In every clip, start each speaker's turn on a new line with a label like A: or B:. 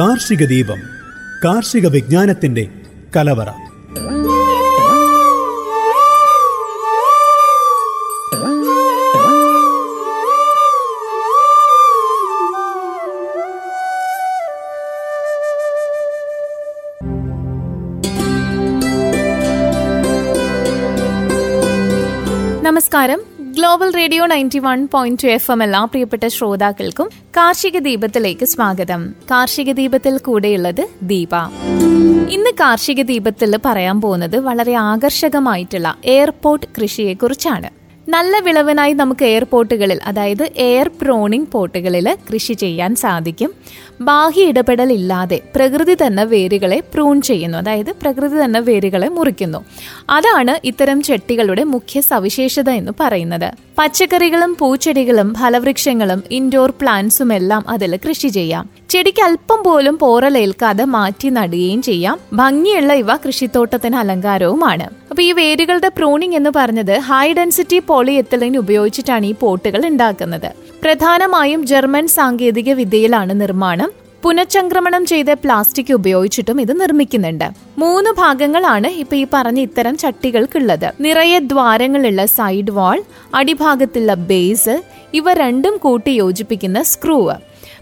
A: കാർഷിക ദീപം കാർഷിക വിജ്ഞാനത്തിന്റെ കലവറ.
B: നമസ്കാരം. Global radio ninety one point two F M എല്ലാ പ്രിയപ്പെട്ട ശ്രോതാക്കൾക്കും കാർഷിക ദീപത്തിലേക്ക് സ്വാഗതം. കാർഷിക ദീപത്തിൽ കൂടെയുള്ളത് ദീപ. ഇന്ന് കാർഷിക ദീപത്തിൽ പറയാൻ പോകുന്നത് വളരെ ആകർഷകമായിട്ടുള്ള എയർപോർട്ട് കൃഷിയെക്കുറിച്ചാണ്. നല്ല വിളവിനായി നമുക്ക് എയർപോർട്ടുകളിൽ അതായത് എയർ പ്രോണിംഗ് പോർട്ടുകളിൽ കൃഷി ചെയ്യാൻ സാധിക്കും. ബാഹ്യ ഇടപെടൽ ഇല്ലാതെ പ്രകൃതി തന്നെ വേരുകളെ പ്രൂൺ ചെയ്യുന്നു. അതായത് പ്രകൃതി തന്നെ വേരുകളെ മുറിക്കുന്നു. അതാണ് ഇത്തരം ചെട്ടികളുടെ മുഖ്യ സവിശേഷത എന്ന് പറയുന്നത്. പച്ചക്കറികളും പൂച്ചെടികളും ഫലവൃക്ഷങ്ങളും ഇൻഡോർ പ്ലാന്റ്സും എല്ലാം അതിൽ കൃഷി ചെയ്യാം. ചെടിക്ക് അല്പം പോലും പോറലേൽക്കാതെ മാറ്റി നടുകയും ചെയ്യാം. ഭംഗിയുള്ള ഇവ കൃഷിത്തോട്ടത്തിന് അലങ്കാരവുമാണ്. അപ്പൊ ഈ വേരുകളുടെ പ്രൂണിംഗ് എന്ന് പറഞ്ഞത് ഹൈ ഡെൻസിറ്റി പോളിയെത്തലിൻ ഉപയോഗിച്ചിട്ടാണ് ഈ പോട്ടുകൾ ഉണ്ടാക്കുന്നത്. പ്രധാനമായും ജർമ്മൻ സാങ്കേതിക വിദ്യയിലാണ് നിർമ്മാണം. പുനഃചംക്രമണം ചെയ്ത പ്ലാസ്റ്റിക് ഉപയോഗിച്ചിട്ടും ഇത് നിർമ്മിക്കുന്നുണ്ട്. മൂന്ന് ഭാഗങ്ങളാണ് ഇപ്പൊ ഈ പറഞ്ഞ ഇത്തരം ചട്ടികൾക്കുള്ളത്. നിറയെ ദ്വാരങ്ങളുള്ള സൈഡ് വാൾ അടിഭാഗത്തുള്ള ബേസ് ഇവ രണ്ടും കൂട്ടി യോജിപ്പിക്കുന്ന സ്ക്രൂവ്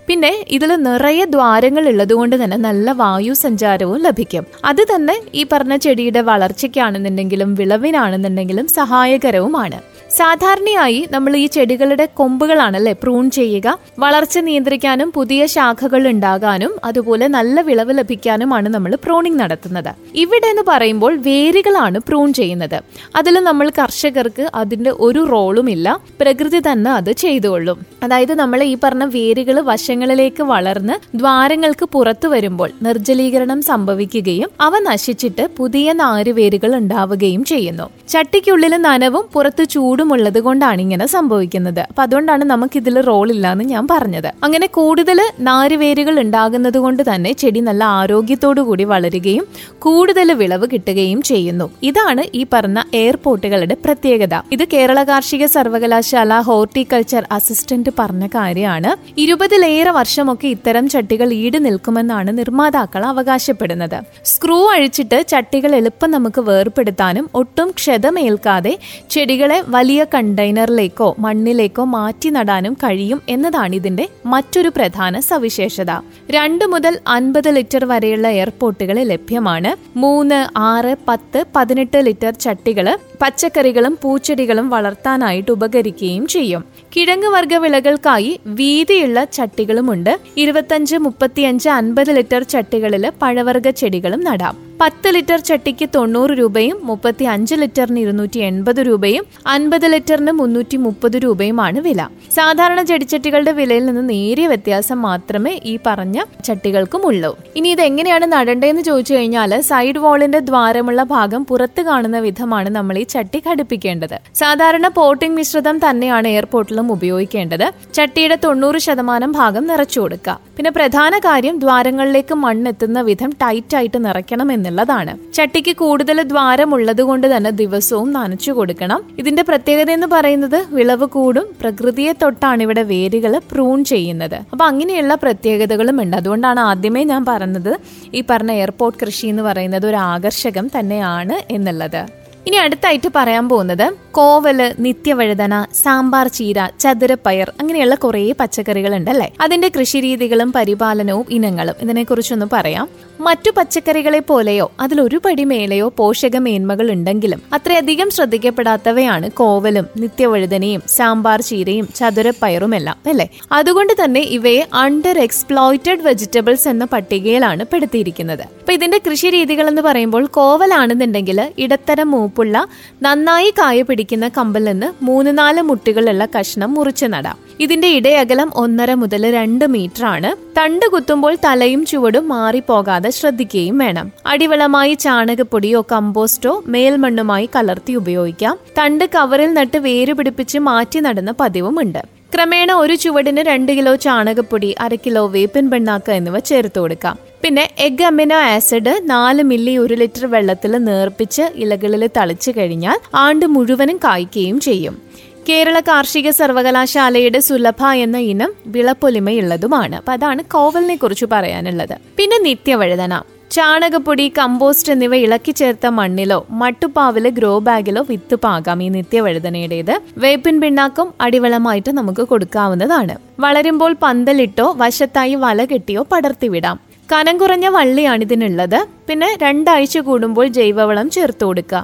B: പിന്നെ ഇതിൽ നിറയെ ദ്വാരങ്ങൾ ഉള്ളതുകൊണ്ട് തന്നെ നല്ല വായു സഞ്ചാരവും ലഭിക്കും. അത് തന്നെ ഈ പറഞ്ഞ ചെടിയുടെ വളർച്ചയ്ക്കാണെന്നുണ്ടെങ്കിലും വിളവിനാണെന്നുണ്ടെങ്കിലും സഹായകരവുമാണ്. സാധാരണയായി നമ്മൾ ഈ ചെടികളുടെ കൊമ്പുകളാണല്ലേ പ്രൂൺ ചെയ്യുക. വളർച്ച നിയന്ത്രിക്കാനും പുതിയ ശാഖകൾ ഉണ്ടാകാനും അതുപോലെ നല്ല വിളവ് ലഭിക്കാനുമാണ് നമ്മൾ പ്രൂണിംഗ് നടത്തുന്നത്. ഇവിടെ എന്ന് പറയുമ്പോൾ വേരുകളാണ് പ്രൂൺ ചെയ്യുന്നത്. അതിൽ നമ്മൾ കർഷകർക്ക് അതിന്റെ ഒരു റോളും ഇല്ല. പ്രകൃതി തന്നെ അത് ചെയ്തുകൊള്ളും. അതായത് നമ്മൾ ഈ പറഞ്ഞ വേരുകൾ വശങ്ങളിലേക്ക് വളർന്ന് ദ്വാരങ്ങൾക്ക് പുറത്തു വരുമ്പോൾ നിർജലീകരണം സംഭവിക്കുകയും അവ നശിച്ചിട്ട് പുതിയ നാരുവേരുകൾ ഉണ്ടാവുകയും ചെയ്യുന്നു. ചട്ടിക്കുള്ളിൽ നനവും പുറത്ത് ചൂടും ഉള്ളത് കൊണ്ടാണ് ഇങ്ങനെ സംഭവിക്കുന്നത്. അപ്പൊ അതുകൊണ്ടാണ് നമുക്ക് ഇതിൽ റോൾ ഇല്ലാന്ന് ഞാൻ പറഞ്ഞത്. അങ്ങനെ കൂടുതൽ നാരുവേരുകൾ ഉണ്ടാകുന്നത് കൊണ്ട് തന്നെ ചെടി നല്ല ആരോഗ്യത്തോടു കൂടി വളരുകയും കൂടുതൽ വിളവ് കിട്ടുകയും ചെയ്യുന്നു. ഇതാണ് ഈ പറഞ്ഞ എയർപോർട്ടുകളുടെ പ്രത്യേകത. ഇത് കേരള കാർഷിക സർവകലാശാല ഹോർട്ടിക്കൾച്ചർ അസിസ്റ്റന്റ് പറഞ്ഞ കാര്യമാണ്. ഇരുപതിലേറെ വർഷമൊക്കെ ഇത്തരം ചട്ടികൾ ഈട് നിൽക്കുമെന്നാണ് നിർമ്മാതാക്കൾ അവകാശപ്പെടുന്നത്. സ്ക്രൂ അഴിച്ചിട്ട് ചട്ടികൾ എളുപ്പം നമുക്ക് വേർപെടുത്താനും ഒട്ടും ക്ഷതമേൽക്കാതെ ചെടികളെ വലിയ കണ്ടെയ്നറിലേക്കോ മണ്ണിലേക്കോ മാറ്റി നടാനും കഴിയും എന്നതാണ് ഇതിന്റെ മറ്റൊരു പ്രധാന സവിശേഷത. രണ്ട് മുതൽ അൻപത് ലിറ്റർ വരെയുള്ള എയർപോർട്ടുകൾ ലഭ്യമാണ്. മൂന്ന് ആറ് പത്ത് പതിനെട്ട് ലിറ്റർ ചട്ടികൾ പച്ചക്കറികളും പൂച്ചെടികളും വളർത്താനായിട്ട് ഉപകരിക്കുകയും ചെയ്യും. കിഴങ്ങ് വർഗ വിളകൾക്കായി വീതിയുള്ള ചട്ടികളുമുണ്ട്. ഇരുപത്തഞ്ച് മുപ്പത്തിയഞ്ച് അൻപത് ലിറ്റർ ചട്ടികളിൽ പഴവർഗ ചെടികളും നടാം. പത്ത് ലിറ്റർ ചട്ടിക്ക് തൊണ്ണൂറ് രൂപയും മുപ്പത്തി അഞ്ച് ലിറ്ററിന് ഇരുന്നൂറ്റി എൺപത് രൂപയും അൻപത് ലിറ്ററിന് മുന്നൂറ്റി മുപ്പത് രൂപയുമാണ് വില. സാധാരണ ചെടിച്ചട്ടികളുടെ വിലയിൽ നിന്ന് നേരിയ വ്യത്യാസം മാത്രമേ ഈ പറഞ്ഞ ചട്ടികൾക്കും ഉള്ളൂ. ഇനി ഇത് എങ്ങനെയാണ് നടേണ്ടതെന്ന് ചോദിച്ചു കഴിഞ്ഞാൽ സൈഡ് വാളിന്റെ ദ്വാരമുള്ള ഭാഗം പുറത്ത് കാണുന്ന വിധമാണ് നമ്മൾ ഈ ചട്ടി ഘടിപ്പിക്കേണ്ടത്. സാധാരണ പോട്ടിംഗ് മിശ്രിതം തന്നെയാണ് എയർപോർട്ടിലും ഉപയോഗിക്കേണ്ടത്. ചട്ടിയുടെ തൊണ്ണൂറ് ശതമാനം ഭാഗം നിറച്ചു കൊടുക്കുക. പിന്നെ പ്രധാന കാര്യം ദ്വാരങ്ങളിലേക്ക് മണ്ണെത്തുന്ന വിധം ടൈറ്റായിട്ട് നിറയ്ക്കണം എന്നുള്ളതാണ്. ചട്ടിക്ക് കൂടുതൽ ദ്വാരമുള്ളത് കൊണ്ട് തന്നെ ദിവസവും നനച്ചു കൊടുക്കണം. ഇതിന്റെ പ്രത്യേകത എന്ന് പറയുന്നത് വിളവ് കൂടും പ്രകൃതിയെ തൊട്ടാണ് ഇവിടെ വേരുകൾ പ്രൂൺ ചെയ്യുന്നത്. അപ്പൊ അങ്ങനെയുള്ള പ്രത്യേകതകളും ഉണ്ട്. അതുകൊണ്ടാണ് ആദ്യമേ ഞാൻ പറഞ്ഞത് ഈ പറഞ്ഞ എയർപോർട്ട് കൃഷി എന്ന് പറയുന്നത് ഒരു ആകർഷകം തന്നെയാണ് എന്നുള്ളത്. ഇനി അടുത്തായിട്ട് പറയാൻ പോകുന്നത് കോവൽ നിത്യവഴുതന സാമ്പാർ ചീര ചതുരപ്പയർ അങ്ങനെയുള്ള കുറേ പച്ചക്കറികൾ ഉണ്ടല്ലേ അതിന്റെ കൃഷിരീതികളും പരിപാലനവും ഇനങ്ങളും ഇതിനെക്കുറിച്ചൊന്ന് പറയാം. മറ്റു പച്ചക്കറികളെ പോലെയോ അതിലൊരു പടി മേലെയോ പോഷക മേന്മകൾ ഉണ്ടെങ്കിലും അത്രയധികം ശ്രദ്ധിക്കപ്പെടാത്തവയാണ് കോവലും നിത്യവഴുതനയും സാമ്പാർ ചീരയും ചതുരപ്പയറുമെല്ലാം അല്ലേ? അതുകൊണ്ട് തന്നെ ഇവയെ അണ്ടർ എക്സ്പ്ലോയിറ്റഡ് വെജിറ്റബിൾസ് എന്ന പട്ടികയിലാണ് പെടുത്തിയിരിക്കുന്നത്. അപ്പൊ ഇതിന്റെ കൃഷി രീതികൾ എന്ന് പറയുമ്പോൾ കോവലാണെന്നുണ്ടെങ്കിൽ ഇടത്തരം മൂപ്പുള്ള നന്നായി കായ പിടിക്കുന്ന കമ്പിൽ നിന്ന് മൂന്ന് നാല് മുട്ടികളുള്ള കഷ്ണം മുറിച്ച് നടാം. ഇതിന്റെ ഇടയകലം ഒന്നര മുതൽ രണ്ട് മീറ്റർ ആണ്. തണ്ട് കുത്തുമ്പോൾ തലയും ചുവടും മാറിപ്പോകാതെ ശ്രദ്ധിക്കുകയും വേണം. അടിവളമായി ചാണകപ്പൊടിയോ കമ്പോസ്റ്റോ മേൽമണ്ണുമായി കലർത്തി ഉപയോഗിക്കാം. തണ്ട് കവറിൽ നട്ട് വേര് പിടിപ്പിച്ച് മാറ്റി നടുന്ന പതിവുമുണ്ട്. ക്രമേണ ഒരു ചുവടിന് രണ്ട് കിലോ ചാണകപ്പൊടി അര കിലോ വേപ്പിൻ പിണ്ണാക്ക് എന്നിവ ചേർത്ത് കൊടുക്കാം. പിന്നെ എഗ് അമിനോ ആസിഡ് നാല് മില്ലി ഒരു ലിറ്റർ വെള്ളത്തിൽ നേർപ്പിച്ച് ഇലകളിൽ തളിച്ചു കഴിഞ്ഞാൽ ആണ്ട് മുഴുവനും കായ്ക്കുകയും ചെയ്യും. കേരള കാർഷിക സർവകലാശാലയുടെ സുലഭ എന്ന ഇനം വിളപ്പൊലിമയുള്ളതുമാണ്. അപ്പൊ അതാണ് കോവലിനെ കുറിച്ച് പറയാനുള്ളത്. പിന്നെ നിത്യവഴുതന. ചാണകപ്പൊടി കമ്പോസ്റ്റ് എന്നിവ ഇളക്കി ചേർത്ത മണ്ണിലോ മട്ടുപ്പാവിൽ ഗ്രോ ബാഗിലോ വിത്ത് പാകാം ഈ നിത്യവഴുതനയുടേത്. വേപ്പിൻ പിണ്ണാക്കും അടിവളമായിട്ട് നമുക്ക് കൊടുക്കാവുന്നതാണ്. വളരുമ്പോൾ പന്തലിട്ടോ വശത്തായി വല കെട്ടിയോ പടർത്തിവിടാം. കനം കുറഞ്ഞ വള്ളിയാണ് ഇതിനുള്ളത്. പിന്നെ രണ്ടാഴ്ച കൂടുമ്പോൾ ജൈവവളം ചേർത്ത് കൊടുക്കുക.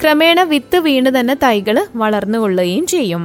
B: ക്രമേണ വിത്ത് വീണ് തന്നെ തൈകൾ വളർന്നു കൊള്ളുകയും ചെയ്യും.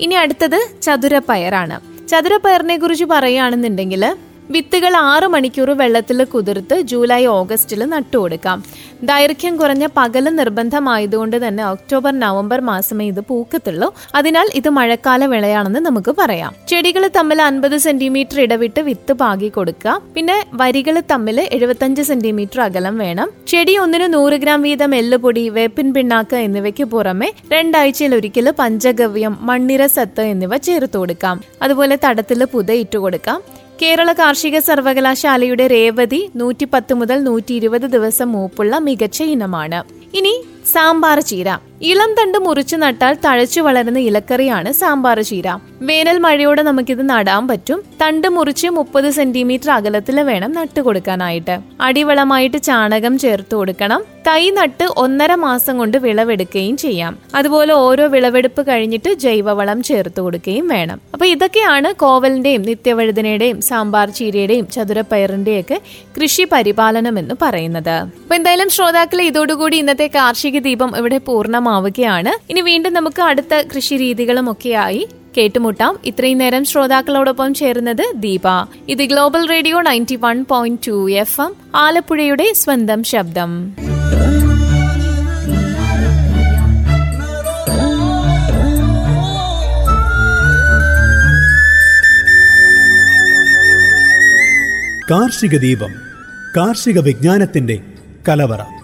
B: ഇനി അടുത്തത് ചതുരപ്പയറാണ്. ചതുരപ്പയറിനെ കുറിച്ച് പറയുകയാണെന്നുണ്ടെങ്കിൽ വിത്തുകൾ ആറു മണിക്കൂർ വെള്ളത്തിൽ കുതിർത്ത് ജൂലൈ ഓഗസ്റ്റിൽ നട്ടുകൊടുക്കാം ദൈർഘ്യം കുറഞ്ഞ പകൽ നിർബന്ധമായതുകൊണ്ട് തന്നെ ഒക്ടോബർ നവംബർ മാസമേ ഇത് പൂക്കത്തുള്ളൂ. അതിനാൽ ഇത് മഴക്കാല വിളയാണെന്ന് നമുക്ക് പറയാം. ചെടികൾ തമ്മിൽ അൻപത് സെന്റിമീറ്റർ ഇടവിട്ട് വിത്ത് പാകി കൊടുക്കുക. പിന്നെ വരികൾ തമ്മിൽ എഴുപത്തഞ്ച് സെന്റിമീറ്റർ അകലം വേണം. ചെടി ഒന്നിന് നൂറ് ഗ്രാം വീതം എല്ലുപൊടി വേപ്പിൻ പിണ്ണാക്ക് എന്നിവയ്ക്ക് പുറമെ രണ്ടാഴ്ചയിൽ ഒരിക്കൽ പഞ്ചഗവ്യം മണ്ണിര സത്ത് എന്നിവ ചേർത്ത് കൊടുക്കാം. അതുപോലെ തടത്തിൽ പുതയിട്ട് കൊടുക്കാം. കേരള കാർഷിക സർവകലാശാലയുടെ രേവതി നൂറ്റിപ്പത്ത് മുതൽ നൂറ്റി ദിവസം മൂപ്പുള്ള മികച്ച ഇനമാണ്. ഇനി സാമ്പാർ ചീര. ഇളം തണ്ട് മുറിച്ചു നട്ടാൽ തഴച്ചു വളരുന്ന ഇലക്കറിയാണ് സാമ്പാർ ചീര. വേനൽ മഴയോടെ നമുക്കിത് നടാൻ പറ്റും. തണ്ട് മുറിച്ച് മുപ്പത് സെന്റിമീറ്റർ അകലത്തിൽ വേണം നട്ടു കൊടുക്കാനായിട്ട്. അടിവളമായിട്ട് ചാണകം ചേർത്ത് കൊടുക്കണം. തൈ നട്ട് ഒന്നര മാസം കൊണ്ട് വിളവെടുക്കുകയും ചെയ്യാം. അതുപോലെ ഓരോ വിളവെടുപ്പ് കഴിഞ്ഞിട്ട് ജൈവവളം ചേർത്ത് കൊടുക്കുകയും വേണം. അപ്പൊ ഇതൊക്കെയാണ് കോവലിന്റെയും നിത്യവഴുതനയുടെയും സാമ്പാർ ചീരയുടെയും ചതുരപ്പയറിന്റെയും ഒക്കെ കൃഷി പരിപാലനം എന്ന് പറയുന്നത്. അപ്പൊ എന്തായാലും ശ്രോതാക്കളെ ഇതോടുകൂടി ഇന്നത്തെ കാർഷിക ദീപം ഇവിടെ പൂർണമാവുകയാണ് ഇനി വീണ്ടും നമുക്ക് അടുത്ത കൃഷി രീതികളും ഒക്കെയായി കേട്ടുമുട്ടാം. ഇത്രയും നേരം ശ്രോതാക്കളോടൊപ്പം ചേരുന്നത് ദീപ. ഇത് global radio ninety one point two F M ആലപ്പുഴയുടെ സ്വന്തം ശബ്ദം.
A: കാർഷിക ദീപം കാർഷിക വിജ്ഞാനത്തിന്റെ കലവറ.